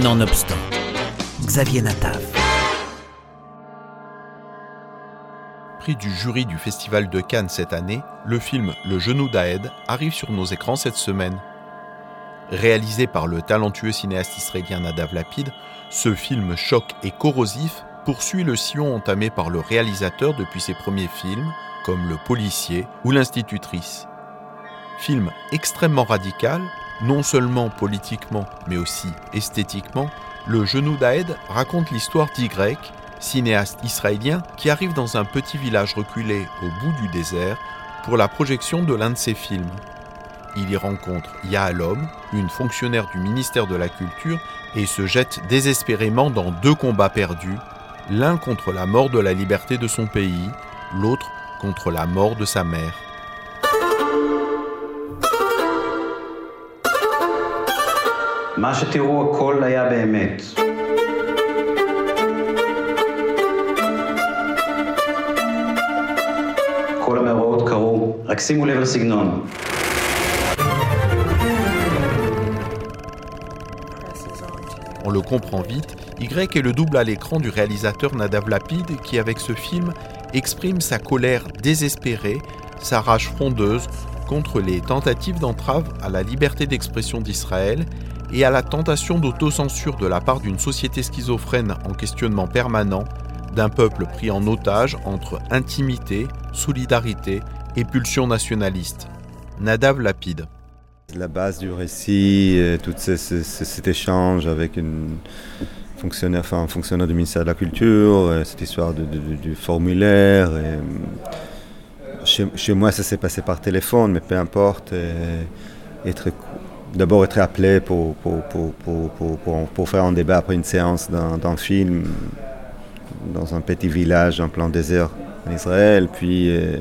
Nonobstant, Xavier Natav. Prix du jury du Festival de Cannes cette année, le film Le genou d'Aed arrive sur nos écrans cette semaine. Réalisé par le talentueux cinéaste israélien Nadav Lapid, ce film choc et corrosif poursuit le sillon entamé par le réalisateur depuis ses premiers films, comme Le policier ou L'institutrice. Film extrêmement radical, non seulement politiquement, mais aussi esthétiquement, Le genou d'Aed raconte l'histoire d'Y, cinéaste israélien qui arrive dans un petit village reculé au bout du désert pour la projection de l'un de ses films. Il y rencontre Yahalom, une fonctionnaire du ministère de la Culture, et se jette désespérément dans deux combats perdus, l'un contre la mort de la liberté de son pays, l'autre contre la mort de sa mère. מה שתראו הכל היה באמת. כל המאורעות קרו, רק שימו לב לסגנון. On le comprend vite, Y est le double à l'écran du réalisateur Nadav Lapid qui, avec ce film, exprime sa colère désespérée, sa rage frondeuse contre les tentatives d'entrave à la liberté d'expression d'Israël et à la tentation d'autocensure de la part d'une société schizophrène en questionnement permanent, d'un peuple pris en otage entre intimité, solidarité et pulsion nationaliste. Nadav Lapid. La base du récit, tout ce, ce- ce- cet échange avec une fonctionnaire, enfin, un fonctionnaire du ministère de la Culture, cette histoire du formulaire. et, euh, chez, moi, ça s'est passé par téléphone, mais peu importe. euh, être, d'abord être appelé pour, pour, pour, pour, pour, faire un débat après une séance d'un d'un film dans un petit village en plein désert en Israël, puis... euh,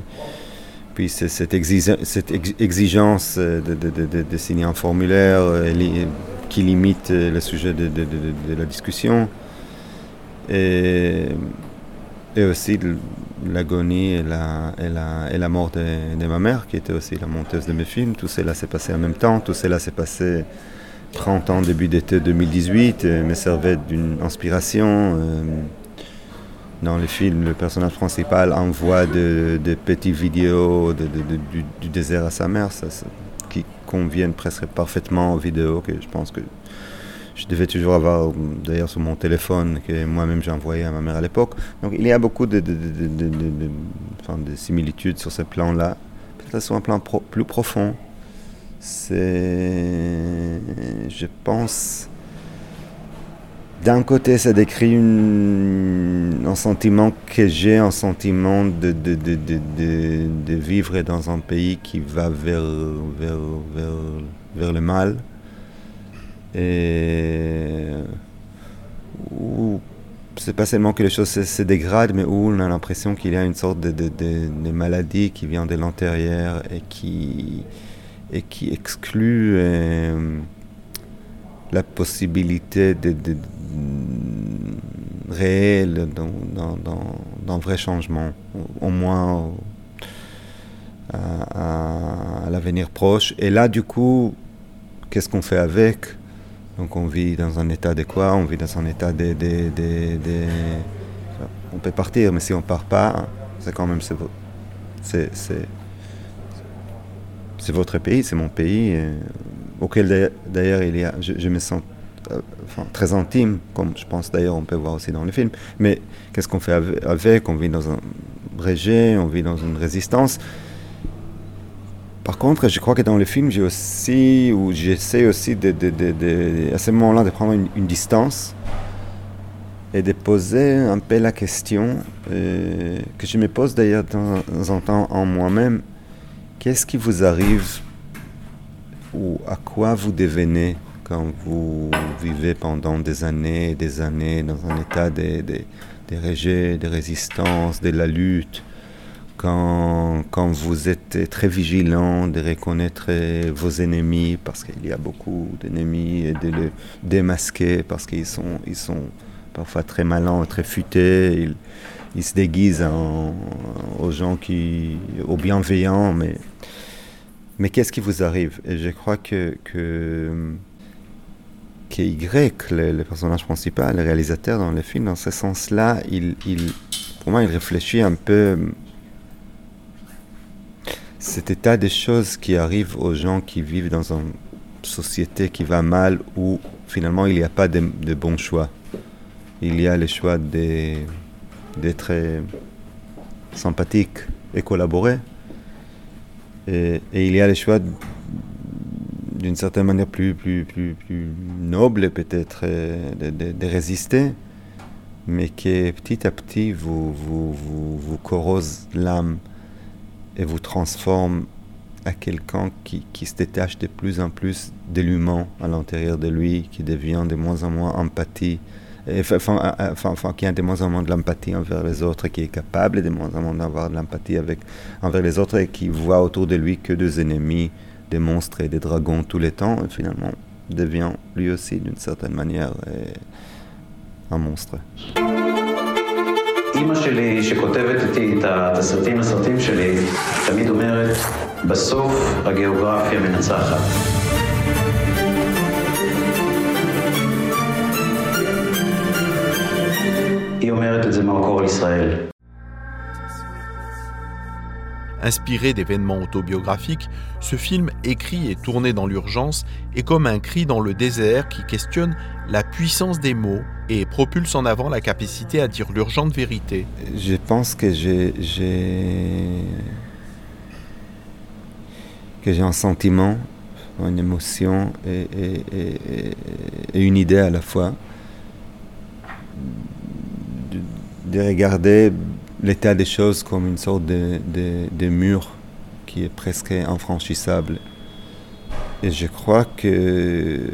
puis c'est cette, cette ex- exigence euh, de, de- de- de- signer un formulaire euh, qui limite euh, le sujet de, la discussion. Et, et aussi l'agonie et la, et, la, et la mort de, ma mère, qui était aussi la monteuse de mes films. Tout cela s'est passé en même temps. Tout cela s'est passé 30 ans, début d'été 2018, et me servait d'une inspiration. euh, dans le film, le personnage principal envoie de, de petites vidéos du, désert à sa mère, qui conviennent presque parfaitement aux vidéos que je pense que je devais toujours avoir d'ailleurs sur mon téléphone que moi-même j'ai envoyé à ma mère à l'époque. Donc il y a beaucoup de, similitudes sur ce plan-là. Peut-être sur un plan plus profond. C'est, je pense, d'un côté, ça décrit un sentiment que j'ai, un sentiment de, vivre dans un pays qui va vers, vers, vers le mal. Et où c'est pas seulement que les choses se, dégradent, mais où on a l'impression qu'il y a une sorte de, de, maladie qui vient de l'intérieur et qui, et qui exclut euh, la possibilité de, réelle d'un vrai changement, au, moins à l'avenir proche. Et là, du coup, qu'est-ce qu'on fait avec? Donc, on vit dans un état de quoi On vit dans un état de, de- de- de- On peut partir, mais si on part pas, c'est quand même... C'est, c'est, votre pays, c'est mon pays, auquel d'ailleurs- il y a, je, me sens euh, très intime, comme je pense d'ailleurs on peut voir aussi dans le film. Mais qu'est-ce qu'on fait ave- avec? On vit dans un rejet, on vit dans une résistance. Par contre, je crois que dans le film, j'ai aussi, ou j'essaie aussi à ce moment-là de prendre une, distance et de poser un peu la question euh, que je me pose d'ailleurs de temps en temps en moi-même. Qu'est-ce qui vous arrive ou à quoi vous devenez quand vous vivez pendant des années et des années dans un état de rejet, de résistance, de la lutte? Quand, vous êtes très vigilant de reconnaître vos ennemis, parce qu'il y a beaucoup d'ennemis, et de les démasquer, parce qu'ils sont, parfois très malins, très futés, ils, se déguisent en, aux gens qui, aux bienveillants, mais, qu'est-ce qui vous arrive? Et je crois que, que Y, le, personnage principal, le réalisateur dans le film, dans ce sens-là, pour moi, il réfléchit un peu cet état des choses qui arrive aux gens qui vivent dans une société qui va mal où finalement il n'y a pas de, bons choix. Il y a le choix d'être sympathique et collaborer. Et, il y a le choix d'une certaine manière plus, plus, plus, plus noble peut-être de, résister, mais qui petit à petit vous, vous, vous, vous corrose l'âme et vous transforme à quelqu'un qui, qui, se détache de plus en plus de l'humain à l'intérieur de lui, qui devient de moins en moins empathie, qui a de moins en moins de l'empathie envers les autres, qui est capable de moins en moins d'avoir de l'empathie avec, envers les autres et qui voit autour de lui que des ennemis, des monstres et des dragons tous les temps, et finalement devient lui aussi d'une certaine manière un monstre. אימא שלי, שכותבת איתי את התסריטים לסרטים שלי, תמיד אומרת, בסוף הגיאוגרפיה מנצחת. Inspiré d'événements autobiographiques, ce film, écrit et tourné dans l'urgence, est comme un cri dans le désert qui questionne la puissance des mots et propulse en avant la capacité à dire l'urgente vérité. Je pense que j'ai un sentiment, une émotion et, une idée à la fois de regarder l'état des choses comme une sorte de, de, mur qui est presque infranchissable. Et je crois que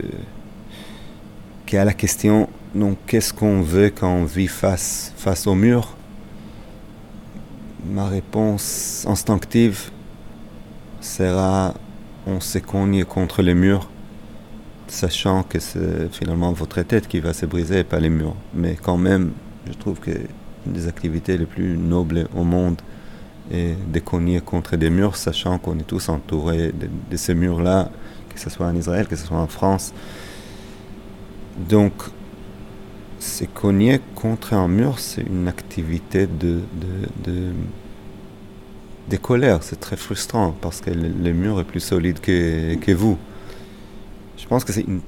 qu'à la question donc qu'est-ce qu'on veut quand on vit face, face au mur, ma réponse instinctive sera on se cogne contre les murs, sachant que c'est finalement votre tête qui va se briser et pas les murs. Mais quand même, je trouve que des activités les plus nobles au monde et de cogner contre des murs, sachant qu'on est tous entourés de, ces murs-là, que ce soit en Israël, que ce soit en France. Donc, se cogner contre un mur, c'est une activité de, de, de, colère. C'est très frustrant parce que le, mur est plus solide que, que vous. Je pense que c'est une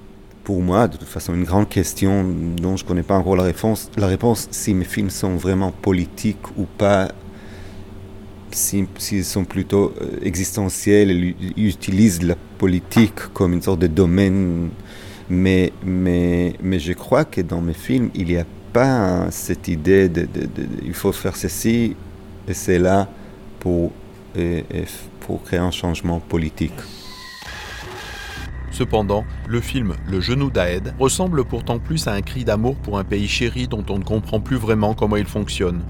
pour moi, de toute façon, une grande question dont je ne connais pas encore la réponse. La réponse, si mes films sont vraiment politiques ou pas, s'ils sont plutôt euh, existentiels, ils utilisent la politique comme une sorte de domaine. Mais, mais, mais je crois que dans mes films, il n'y a pas cette idée de, il faut faire ceci et c'est là pour, pour créer un changement politique. Cependant, le film Le genou d'Aed ressemble pourtant plus à un cri d'amour pour un pays chéri dont on ne comprend plus vraiment comment il fonctionne.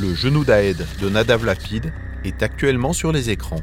Le genou d'Aed de Nadav Lapid est actuellement sur les écrans.